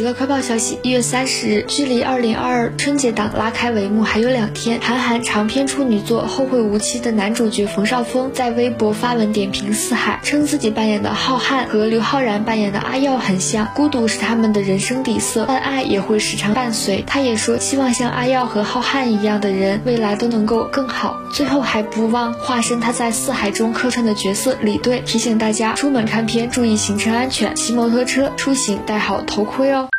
娱乐快报消息：一月三十日，距离二零二二春节档拉开帷幕还有两天，韩寒长篇处女作《后会无期》的男主角冯绍峰在微博发文点评四海，称自己扮演的浩瀚和刘昊然扮演的阿耀很像，孤独是他们的人生底色，但爱也会时常伴随。他也说，希望像阿耀和浩瀚一样的人，未来都能够更好。最后还不忘化身他在四海中客串的角色李队，提醒大家出门看片注意行车安全，骑摩托车出行戴好头盔哦。